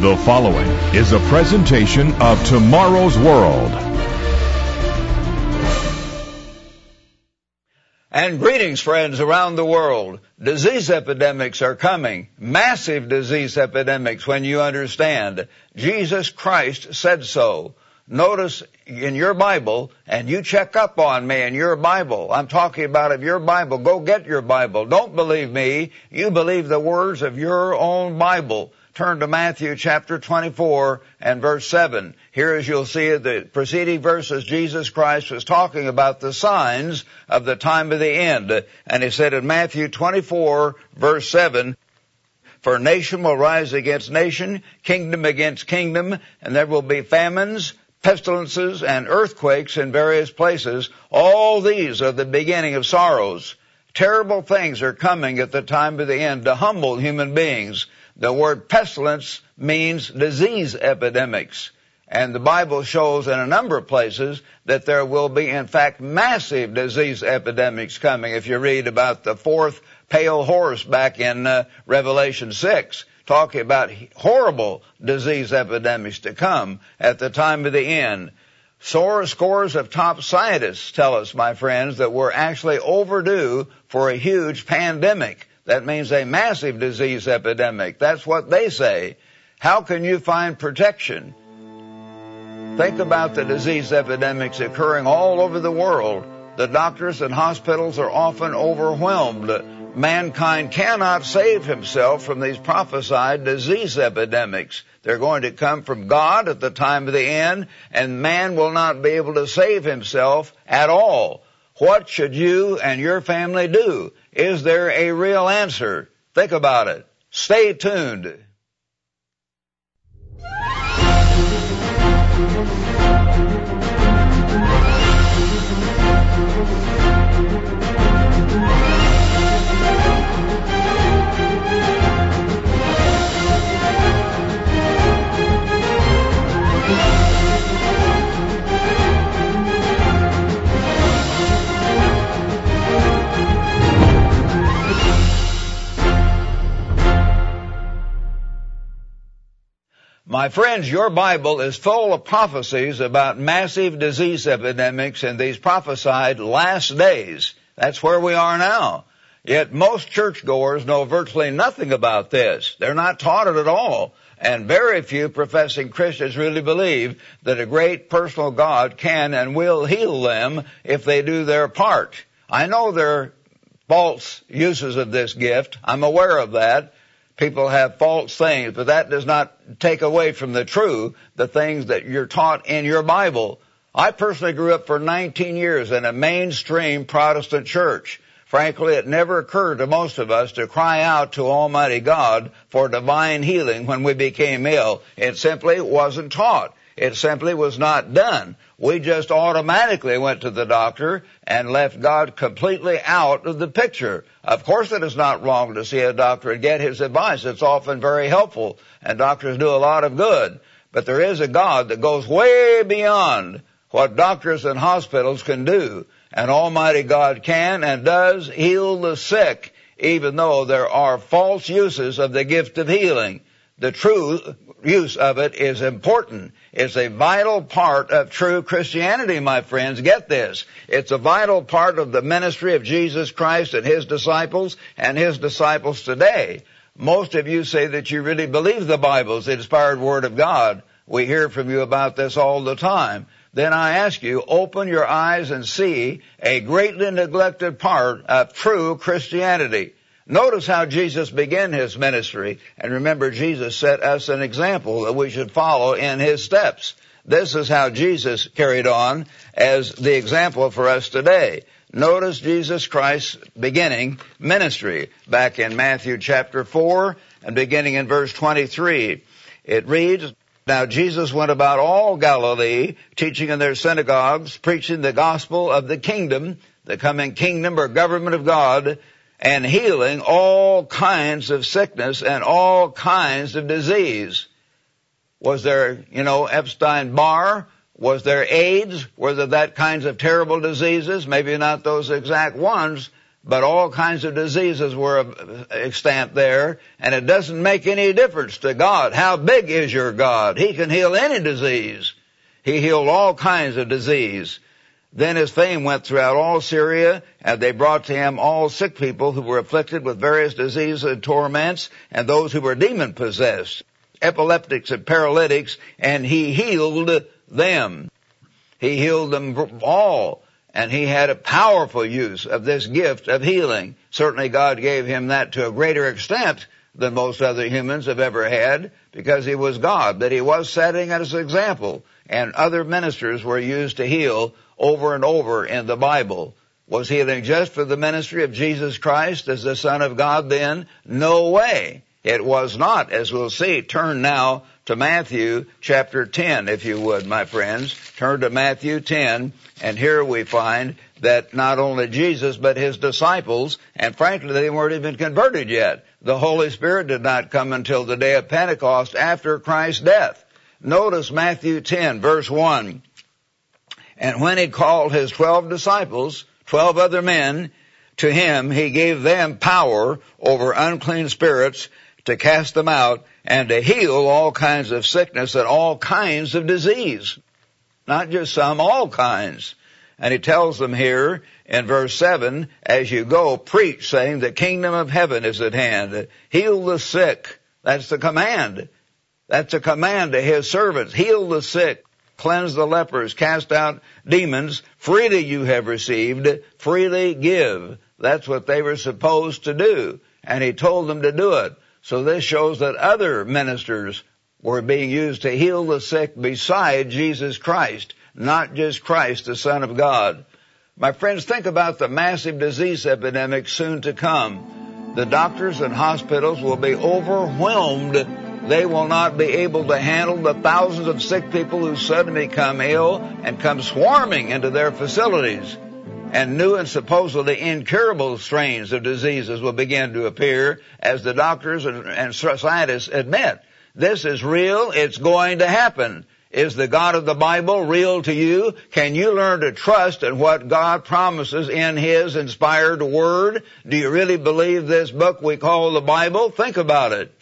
The following is a presentation of Tomorrow's World. And greetings, friends around the world. Disease epidemics are coming. Massive disease epidemics when you understand. Jesus Christ said so. Notice in your Bible, and you check up on me in your Bible. I'm talking about of your Bible. Go get your Bible. Don't believe me. You believe the words of your own Bible. Turn to Matthew chapter 24 and verse 7. Here as you'll see the preceding verses, Jesus Christ was talking about the signs of the time of the end. And he said in Matthew 24 verse 7, for nation will rise against nation, kingdom against kingdom, and there will be famines, pestilences, and earthquakes in various places. All these are the beginning of sorrows. Terrible things are coming at the time of the end to humble human beings. The word pestilence means disease epidemics. And the Bible shows in a number of places that there will be, in fact, massive disease epidemics coming. If you read about the fourth pale horse back in uh, Revelation 6, talking about horrible disease epidemics to come at the time of the end. Sore scores of top scientists tell us, my friends, that we're actually overdue for a huge pandemic. That means a massive disease epidemic. That's what they say. How can you find protection? Think about the disease epidemics occurring all over the world. The doctors and hospitals are often overwhelmed. Mankind cannot save himself from these prophesied disease epidemics. They're going to come from God at the time of the end, and man will not be able to save himself at all. What should you and your family do? Is there a real answer? Think about it. Stay tuned. My friends, your Bible is full of prophecies about massive disease epidemics in these prophesied last days. That's where we are now. Yet most churchgoers know virtually nothing about this. They're not taught it at all. And very few professing Christians really believe that a great personal God can and will heal them if they do their part. I know there are false uses of this gift. I'm aware of that people have false things, but that does not take away from the true, the things that you're taught in your Bible. I personally grew up for 19 years in a mainstream Protestant church. Frankly, it never occurred to most of us to cry out to Almighty God for divine healing when we became ill. It simply wasn't taught. It simply was not done. We just automatically went to the doctor and left God completely out of the picture. Of course it is not wrong to see a doctor and get his advice. It's often very helpful and doctors do a lot of good. But there is a God that goes way beyond what doctors and hospitals can do. And Almighty God can and does heal the sick even though there are false uses of the gift of healing. The true use of it is important. It's a vital part of true Christianity, my friends. Get this. It's a vital part of the ministry of Jesus Christ and His disciples and His disciples today. Most of you say that you really believe the Bible is the inspired Word of God. We hear from you about this all the time. Then I ask you, open your eyes and see a greatly neglected part of true Christianity. Notice how Jesus began his ministry. And remember, Jesus set us an example that we should follow in his steps. This is how Jesus carried on as the example for us today. Notice Jesus Christ's beginning ministry back in Matthew chapter 4 and beginning in verse 23. It reads, Now Jesus went about all Galilee, teaching in their synagogues, preaching the gospel of the kingdom, the coming kingdom or government of God, and healing all kinds of sickness and all kinds of disease. Was there, you know, Epstein-Barr? Was there AIDS? Were there that kinds of terrible diseases? Maybe not those exact ones, but all kinds of diseases were uh, extant there, and it doesn't make any difference to God. How big is your God? He can heal any disease. He healed all kinds of disease. Then his fame went throughout all Syria, and they brought to him all sick people who were afflicted with various diseases and torments, and those who were demon possessed, epileptics and paralytics, and he healed them. He healed them all, and he had a powerful use of this gift of healing. Certainly God gave him that to a greater extent than most other humans have ever had, because he was God, but he was setting as an example, and other ministers were used to heal over and over in the Bible. Was healing just for the ministry of Jesus Christ as the Son of God then? No way. It was not, as we'll see. Turn now to Matthew chapter 10, if you would, my friends. Turn to Matthew 10, and here we find that not only Jesus, but his disciples, and frankly, they weren't even converted yet. The Holy Spirit did not come until the day of Pentecost after Christ's death. Notice Matthew 10, verse 1. And when he called his twelve disciples, twelve other men, to him, he gave them power over unclean spirits to cast them out and to heal all kinds of sickness and all kinds of disease. Not just some, all kinds. And he tells them here in verse 7, as you go, preach saying the kingdom of heaven is at hand. Heal the sick. That's the command. That's a command to his servants. Heal the sick cleanse the lepers, cast out demons, freely you have received, freely give. That's what they were supposed to do. And he told them to do it. So this shows that other ministers were being used to heal the sick beside Jesus Christ, not just Christ, the Son of God. My friends, think about the massive disease epidemic soon to come. The doctors and hospitals will be overwhelmed they will not be able to handle the thousands of sick people who suddenly become ill and come swarming into their facilities. And new and supposedly incurable strains of diseases will begin to appear as the doctors and, and scientists admit. This is real. It's going to happen. Is the God of the Bible real to you? Can you learn to trust in what God promises in His inspired Word? Do you really believe this book we call the Bible? Think about it.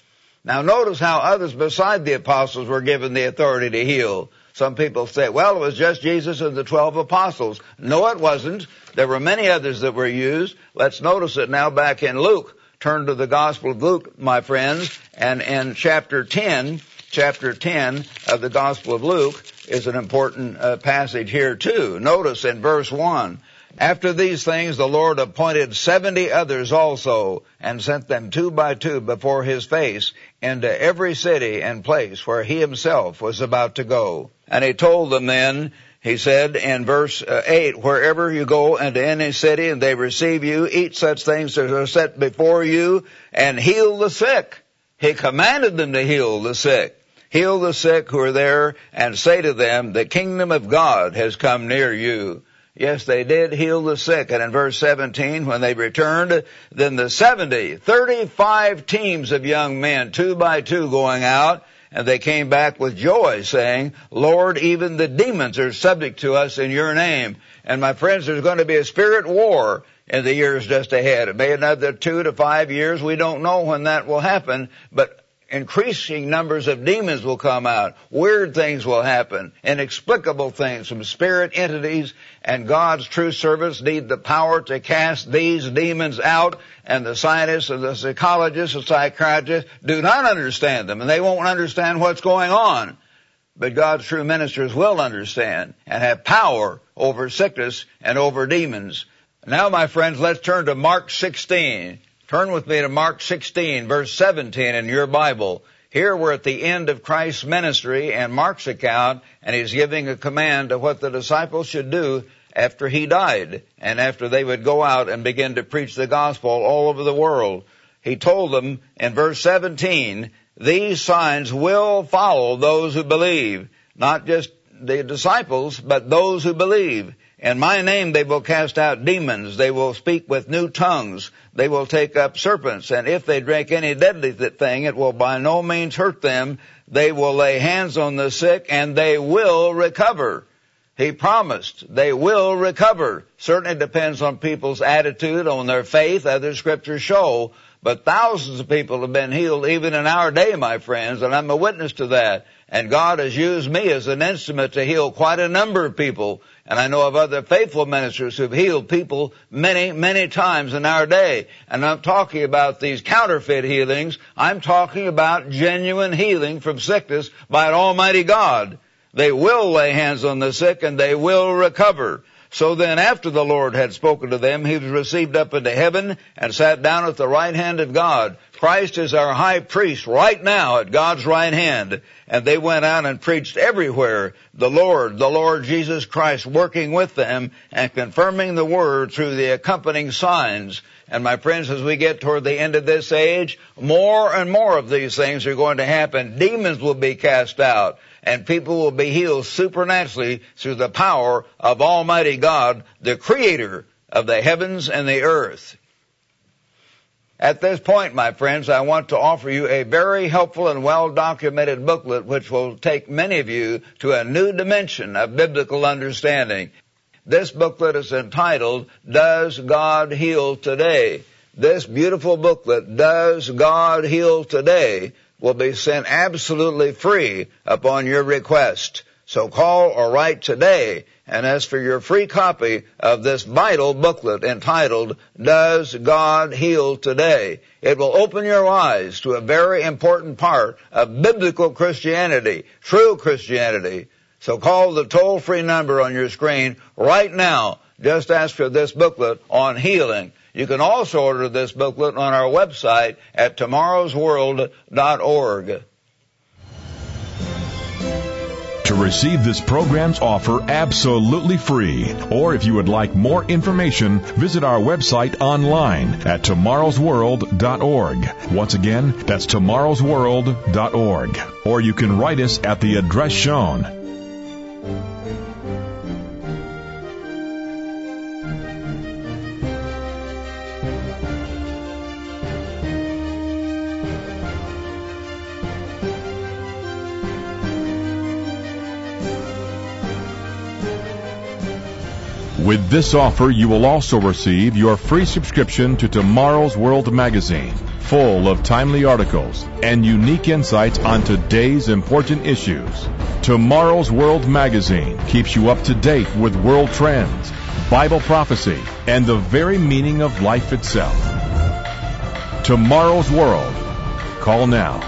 Now notice how others beside the apostles were given the authority to heal. Some people say, well, it was just Jesus and the twelve apostles. No, it wasn't. There were many others that were used. Let's notice it now back in Luke. Turn to the Gospel of Luke, my friends, and in chapter 10, chapter 10 of the Gospel of Luke is an important uh, passage here too. Notice in verse 1, after these things the Lord appointed seventy others also, and sent them two by two before his face into every city and place where he himself was about to go. And he told them then, he said in verse uh, 8, wherever you go into any city and they receive you, eat such things as are set before you, and heal the sick. He commanded them to heal the sick. Heal the sick who are there and say to them, the kingdom of God has come near you. Yes, they did heal the sick. And in verse 17, when they returned, then the 70, 35 teams of young men, two by two going out, and they came back with joy saying, Lord, even the demons are subject to us in your name. And my friends, there's going to be a spirit war in the years just ahead. It may another two to five years. We don't know when that will happen, but increasing numbers of demons will come out. Weird things will happen. Inexplicable things from spirit entities and God's true servants need the power to cast these demons out and the scientists and the psychologists and psychiatrists do not understand them and they won't understand what's going on. But God's true ministers will understand and have power over sickness and over demons. Now my friends, let's turn to Mark 16. Turn with me to Mark 16 verse 17 in your Bible. Here we're at the end of Christ's ministry and Mark's account and he's giving a command of what the disciples should do after he died and after they would go out and begin to preach the gospel all over the world. He told them in verse 17, these signs will follow those who believe, not just the disciples, but those who believe. In my name they will cast out demons. They will speak with new tongues. They will take up serpents. And if they drink any deadly thing, it will by no means hurt them. They will lay hands on the sick and they will recover. He promised they will recover. Certainly depends on people's attitude, on their faith, the scriptures show. But thousands of people have been healed even in our day, my friends, and I'm a witness to that. And God has used me as an instrument to heal quite a number of people. And I know of other faithful ministers who've healed people many, many times in our day. And I'm talking about these counterfeit healings. I'm talking about genuine healing from sickness by an almighty God. They will lay hands on the sick and they will recover. So then after the Lord had spoken to them, he was received up into heaven and sat down at the right hand of God. Christ is our high priest right now at God's right hand. And they went out and preached everywhere the Lord, the Lord Jesus Christ working with them and confirming the word through the accompanying signs. And my friends, as we get toward the end of this age, more and more of these things are going to happen. Demons will be cast out and people will be healed supernaturally through the power of Almighty God, the creator of the heavens and the earth. At this point, my friends, I want to offer you a very helpful and well documented booklet which will take many of you to a new dimension of biblical understanding. This booklet is entitled, Does God Heal Today? This beautiful booklet, Does God Heal Today? will be sent absolutely free upon your request. So call or write today and ask for your free copy of this vital booklet entitled, Does God Heal Today? It will open your eyes to a very important part of biblical Christianity, true Christianity. So call the toll-free number on your screen right now. Just ask for this booklet on healing. You can also order this booklet on our website at tomorrowsworld.org. To receive this program's offer absolutely free, or if you would like more information, visit our website online at tomorrowsworld.org. Once again, that's tomorrowsworld.org. Or you can write us at the address shown. With this offer, you will also receive your free subscription to Tomorrow's World magazine, full of timely articles and unique insights on today's important issues. Tomorrow's World magazine keeps you up to date with world trends, Bible prophecy, and the very meaning of life itself. Tomorrow's World. Call now.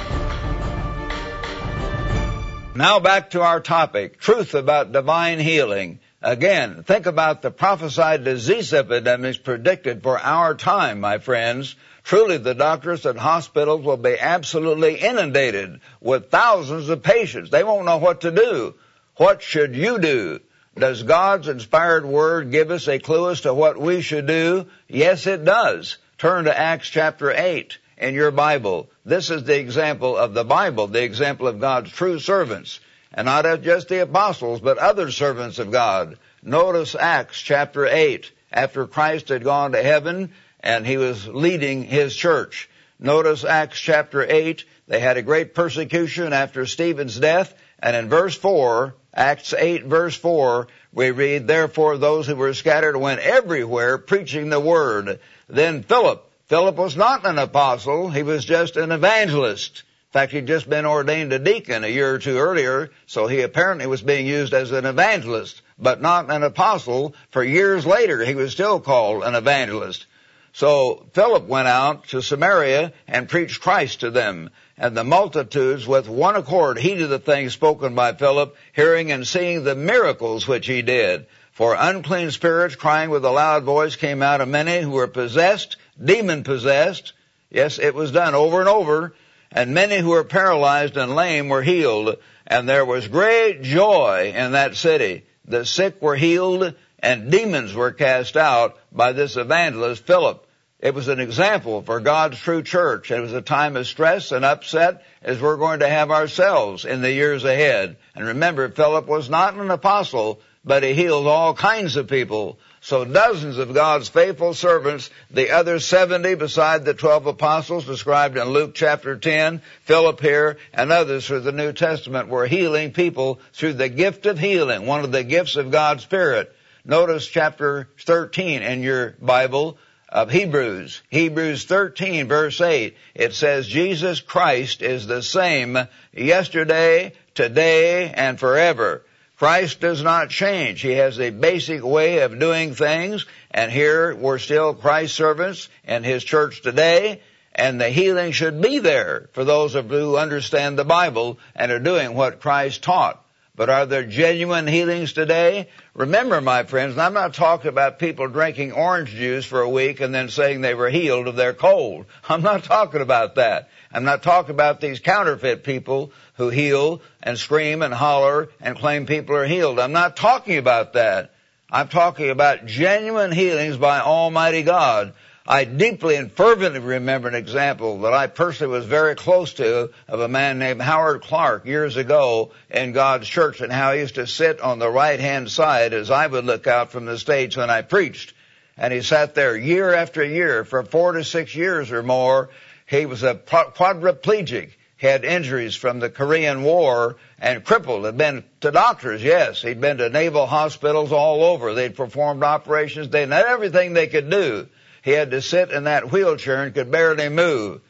Now back to our topic, truth about divine healing. Again, think about the prophesied disease epidemics predicted for our time, my friends. Truly, the doctors and hospitals will be absolutely inundated with thousands of patients. They won't know what to do. What should you do? Does God's inspired word give us a clue as to what we should do? Yes, it does. Turn to Acts chapter 8 in your Bible. This is the example of the Bible, the example of God's true servants and not just the apostles, but other servants of God. Notice Acts chapter 8, after Christ had gone to heaven and he was leading his church. Notice Acts chapter 8, they had a great persecution after Stephen's death, and in verse 4, Acts 8 verse 4, we read, Therefore those who were scattered went everywhere preaching the word. Then Philip, Philip was not an apostle, he was just an evangelist. In fact, he'd just been ordained a deacon a year or two earlier, so he apparently was being used as an evangelist, but not an apostle. For years later, he was still called an evangelist. So Philip went out to Samaria and preached Christ to them. And the multitudes with one accord heeded the things spoken by Philip, hearing and seeing the miracles which he did. For unclean spirits crying with a loud voice came out of many who were possessed, demon possessed. Yes, it was done over and over and many who were paralyzed and lame were healed, and there was great joy in that city. The sick were healed, and demons were cast out by this evangelist Philip. It was an example for God's true church. It was a time of stress and upset as we're going to have ourselves in the years ahead. And remember, Philip was not an apostle, but he healed all kinds of people. So dozens of God's faithful servants, the other 70 beside the 12 apostles described in Luke chapter 10, Philip here, and others through the New Testament were healing people through the gift of healing, one of the gifts of God's Spirit. Notice chapter 13 in your Bible of Hebrews. Hebrews 13 verse 8. It says Jesus Christ is the same yesterday, today, and forever. Christ does not change. He has a basic way of doing things, and here we're still Christ's servants in His church today, and the healing should be there for those of you who understand the Bible and are doing what Christ taught. But are there genuine healings today? Remember, my friends, I'm not talking about people drinking orange juice for a week and then saying they were healed of their cold. I'm not talking about that. I'm not talking about these counterfeit people who heal and scream and holler and claim people are healed. I'm not talking about that. I'm talking about genuine healings by Almighty God. I deeply and fervently remember an example that I personally was very close to of a man named Howard Clark years ago in God's church and how he used to sit on the right hand side as I would look out from the stage when I preached. And he sat there year after year for four to six years or more he was a quadriplegic. Had injuries from the Korean War and crippled. Had been to doctors, yes. He'd been to naval hospitals all over. They'd performed operations. They did everything they could do. He had to sit in that wheelchair and could barely move.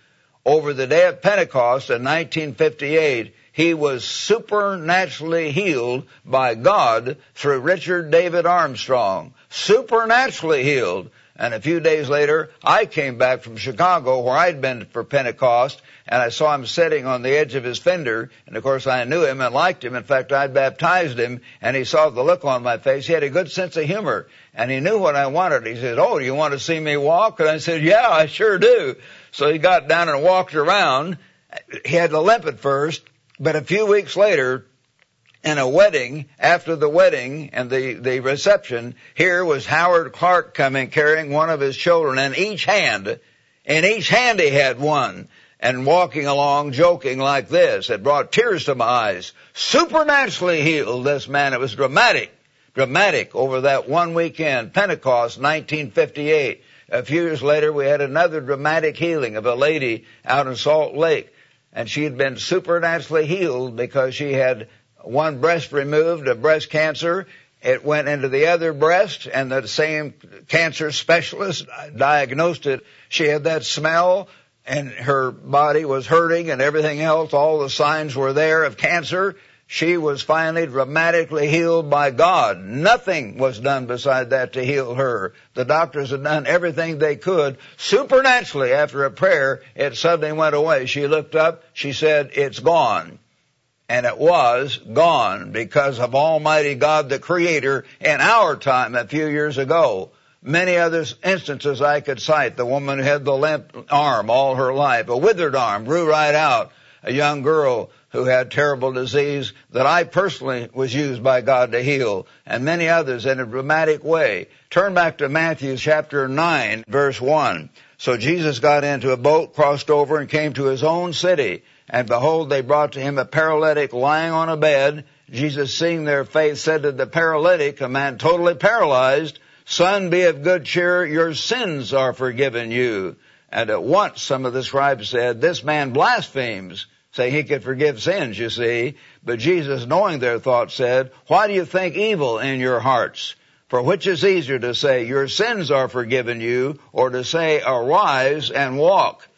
Over the day of Pentecost in 1958, he was supernaturally healed by God through Richard David Armstrong. Supernaturally healed. And a few days later, I came back from Chicago where I'd been for Pentecost and I saw him sitting on the edge of his fender. And of course I knew him and liked him. In fact, I'd baptized him and he saw the look on my face. He had a good sense of humor and he knew what I wanted. He said, Oh, you want to see me walk? And I said, Yeah, I sure do. So he got down and walked around. He had to limp at first, but a few weeks later, in a wedding, after the wedding and the, the reception, here was Howard Clark coming carrying one of his children in each hand. In each hand he had one and walking along joking like this. It brought tears to my eyes. Supernaturally healed this man. It was dramatic. Dramatic over that one weekend, Pentecost 1958. A few years later we had another dramatic healing of a lady out in Salt Lake and she had been supernaturally healed because she had one breast removed of breast cancer. It went into the other breast and the same cancer specialist diagnosed it. She had that smell and her body was hurting and everything else. All the signs were there of cancer. She was finally dramatically healed by God. Nothing was done beside that to heal her. The doctors had done everything they could. Supernaturally, after a prayer, it suddenly went away. She looked up. She said, it's gone and it was gone because of Almighty God the Creator in our time a few years ago. Many other instances I could cite. The woman who had the limp arm all her life, a withered arm, grew right out. A young girl who had terrible disease that I personally was used by God to heal, and many others in a dramatic way. Turn back to Matthew chapter 9, verse 1. So Jesus got into a boat, crossed over, and came to his own city. And behold, they brought to him a paralytic lying on a bed. Jesus, seeing their faith, said to the paralytic, a man totally paralyzed, Son, be of good cheer, your sins are forgiven you. And at once some of the scribes said, This man blasphemes, saying he could forgive sins, you see. But Jesus, knowing their thoughts, said, Why do you think evil in your hearts? For which is easier to say, Your sins are forgiven you, or to say, Arise and walk?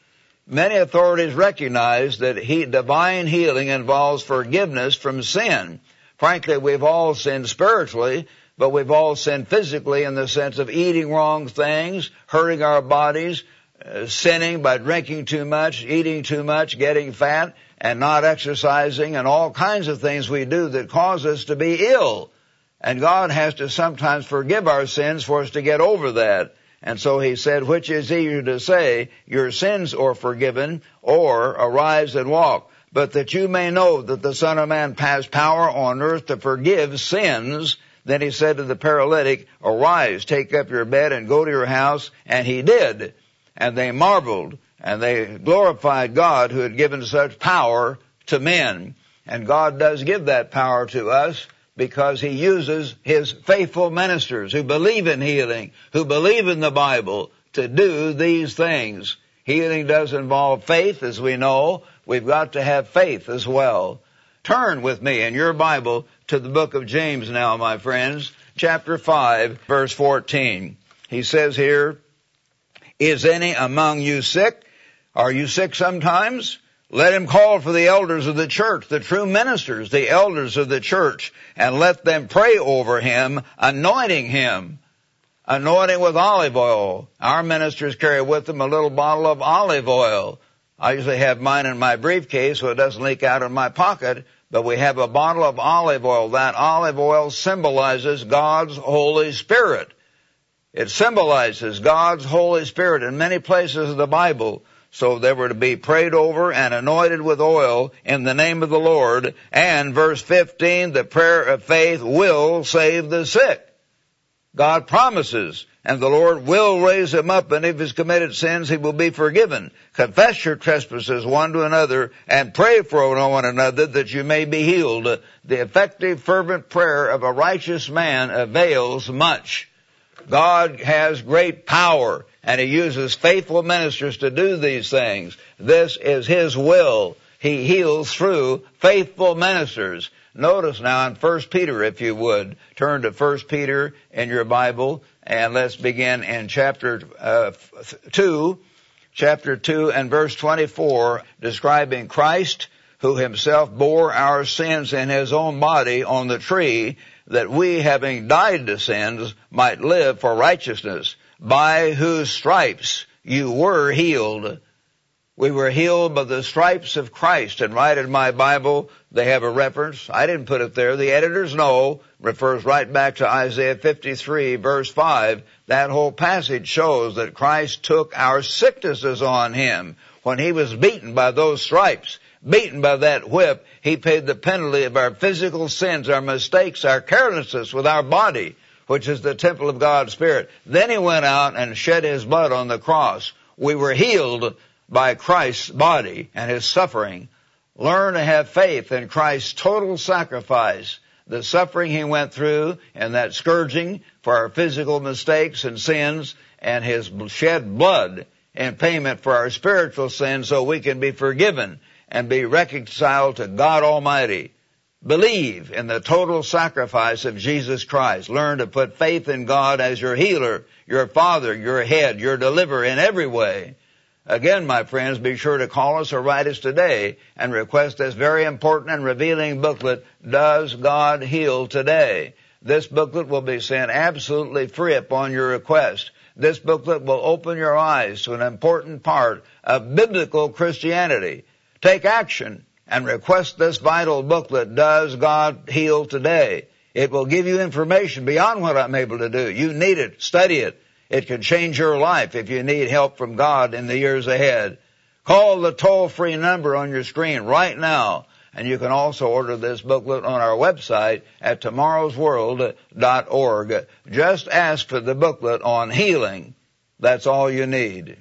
Many authorities recognize that he, divine healing involves forgiveness from sin. Frankly, we've all sinned spiritually, but we've all sinned physically in the sense of eating wrong things, hurting our bodies, uh, sinning by drinking too much, eating too much, getting fat, and not exercising, and all kinds of things we do that cause us to be ill. And God has to sometimes forgive our sins for us to get over that. And so he said, which is easier to say, your sins are forgiven, or arise and walk. But that you may know that the Son of Man has power on earth to forgive sins. Then he said to the paralytic, arise, take up your bed and go to your house. And he did. And they marveled and they glorified God who had given such power to men. And God does give that power to us because he uses his faithful ministers who believe in healing, who believe in the Bible to do these things. Healing does involve faith, as we know. We've got to have faith as well. Turn with me in your Bible to the book of James now, my friends, chapter 5, verse 14. He says here, Is any among you sick? Are you sick sometimes? Let him call for the elders of the church, the true ministers, the elders of the church, and let them pray over him, anointing him. Anointing with olive oil. Our ministers carry with them a little bottle of olive oil. I usually have mine in my briefcase so it doesn't leak out of my pocket, but we have a bottle of olive oil. That olive oil symbolizes God's Holy Spirit. It symbolizes God's Holy Spirit in many places of the Bible. So they were to be prayed over and anointed with oil in the name of the Lord. And verse 15, the prayer of faith will save the sick. God promises, and the Lord will raise him up, and if he's committed sins, he will be forgiven. Confess your trespasses one to another, and pray for one another that you may be healed. The effective, fervent prayer of a righteous man avails much. God has great power and he uses faithful ministers to do these things. This is his will. He heals through faithful ministers. Notice now in 1 Peter, if you would, turn to 1 Peter in your Bible, and let's begin in chapter uh, 2, chapter 2 and verse 24, describing Christ, who himself bore our sins in his own body on the tree, that we, having died to sins, might live for righteousness by whose stripes you were healed. We were healed by the stripes of Christ. And right in my Bible, they have a reference. I didn't put it there. The editors know. Refers right back to Isaiah 53 verse 5. That whole passage shows that Christ took our sicknesses on Him. When He was beaten by those stripes, beaten by that whip, He paid the penalty of our physical sins, our mistakes, our carelessness with our body which is the temple of God's Spirit. Then he went out and shed his blood on the cross. We were healed by Christ's body and his suffering. Learn to have faith in Christ's total sacrifice. The suffering he went through and that scourging for our physical mistakes and sins and his shed blood in payment for our spiritual sins so we can be forgiven and be reconciled to God Almighty. Believe in the total sacrifice of Jesus Christ. Learn to put faith in God as your healer, your father, your head, your deliverer in every way. Again, my friends, be sure to call us or write us today and request this very important and revealing booklet, Does God Heal Today? This booklet will be sent absolutely free upon your request. This booklet will open your eyes to an important part of biblical Christianity. Take action and request this vital booklet, Does God Heal Today? It will give you information beyond what I'm able to do. You need it. Study it. It can change your life if you need help from God in the years ahead. Call the toll-free number on your screen right now. And you can also order this booklet on our website at tomorrowsworld.org. Just ask for the booklet on healing. That's all you need.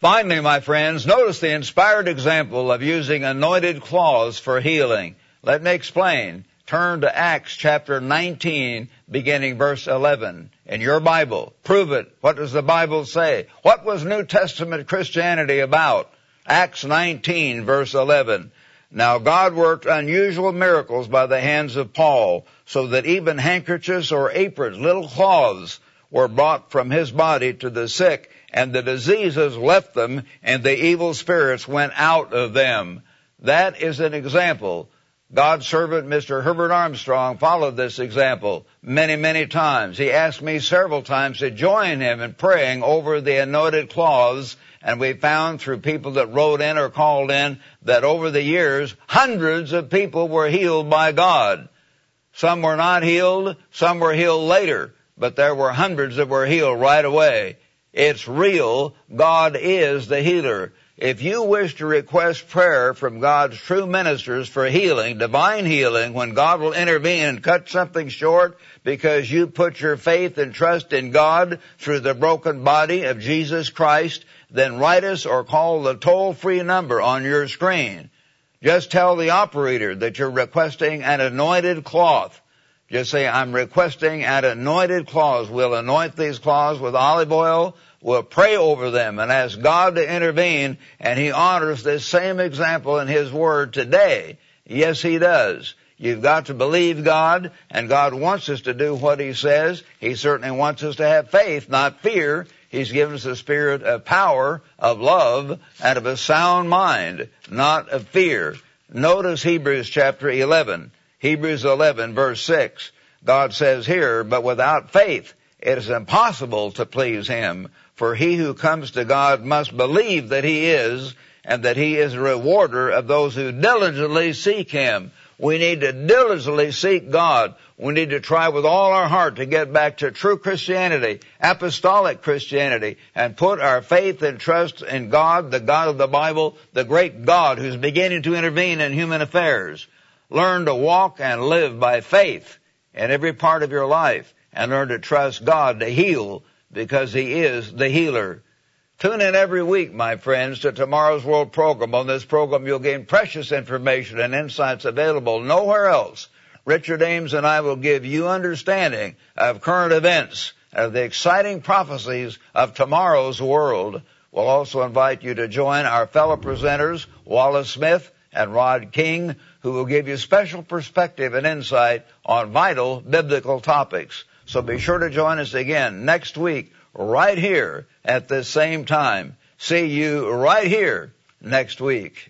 Finally, my friends, notice the inspired example of using anointed cloths for healing. Let me explain. Turn to Acts chapter 19, beginning verse 11. In your Bible, prove it. What does the Bible say? What was New Testament Christianity about? Acts 19, verse 11. Now God worked unusual miracles by the hands of Paul, so that even handkerchiefs or aprons, little cloths, were brought from his body to the sick, and the diseases left them, and the evil spirits went out of them. That is an example. God's servant, Mr. Herbert Armstrong, followed this example many, many times. He asked me several times to join him in praying over the anointed cloths and we found through people that wrote in or called in that over the years, hundreds of people were healed by God. Some were not healed, some were healed later, but there were hundreds that were healed right away. It's real. God is the healer. If you wish to request prayer from God's true ministers for healing, divine healing, when God will intervene and cut something short because you put your faith and trust in God through the broken body of Jesus Christ, then write us or call the toll free number on your screen. Just tell the operator that you're requesting an anointed cloth. Just say, I'm requesting an anointed cloth. We'll anoint these cloths with olive oil. We'll pray over them and ask God to intervene. And He honors this same example in His Word today. Yes, He does. You've got to believe God, and God wants us to do what He says. He certainly wants us to have faith, not fear. He's given us a spirit of power, of love, and of a sound mind, not of fear. Notice Hebrews chapter 11. Hebrews 11 verse 6. God says here, but without faith it is impossible to please Him. For he who comes to God must believe that He is, and that He is a rewarder of those who diligently seek Him. We need to diligently seek God. We need to try with all our heart to get back to true Christianity, apostolic Christianity, and put our faith and trust in God, the God of the Bible, the great God who's beginning to intervene in human affairs. Learn to walk and live by faith in every part of your life and learn to trust God to heal because He is the healer. Tune in every week, my friends, to tomorrow's World program. On this program, you'll gain precious information and insights available nowhere else. Richard Ames and I will give you understanding of current events, of the exciting prophecies of tomorrow's world. We'll also invite you to join our fellow presenters, Wallace Smith and Rod King, who will give you special perspective and insight on vital biblical topics. So be sure to join us again next week right here at this same time. See you right here next week.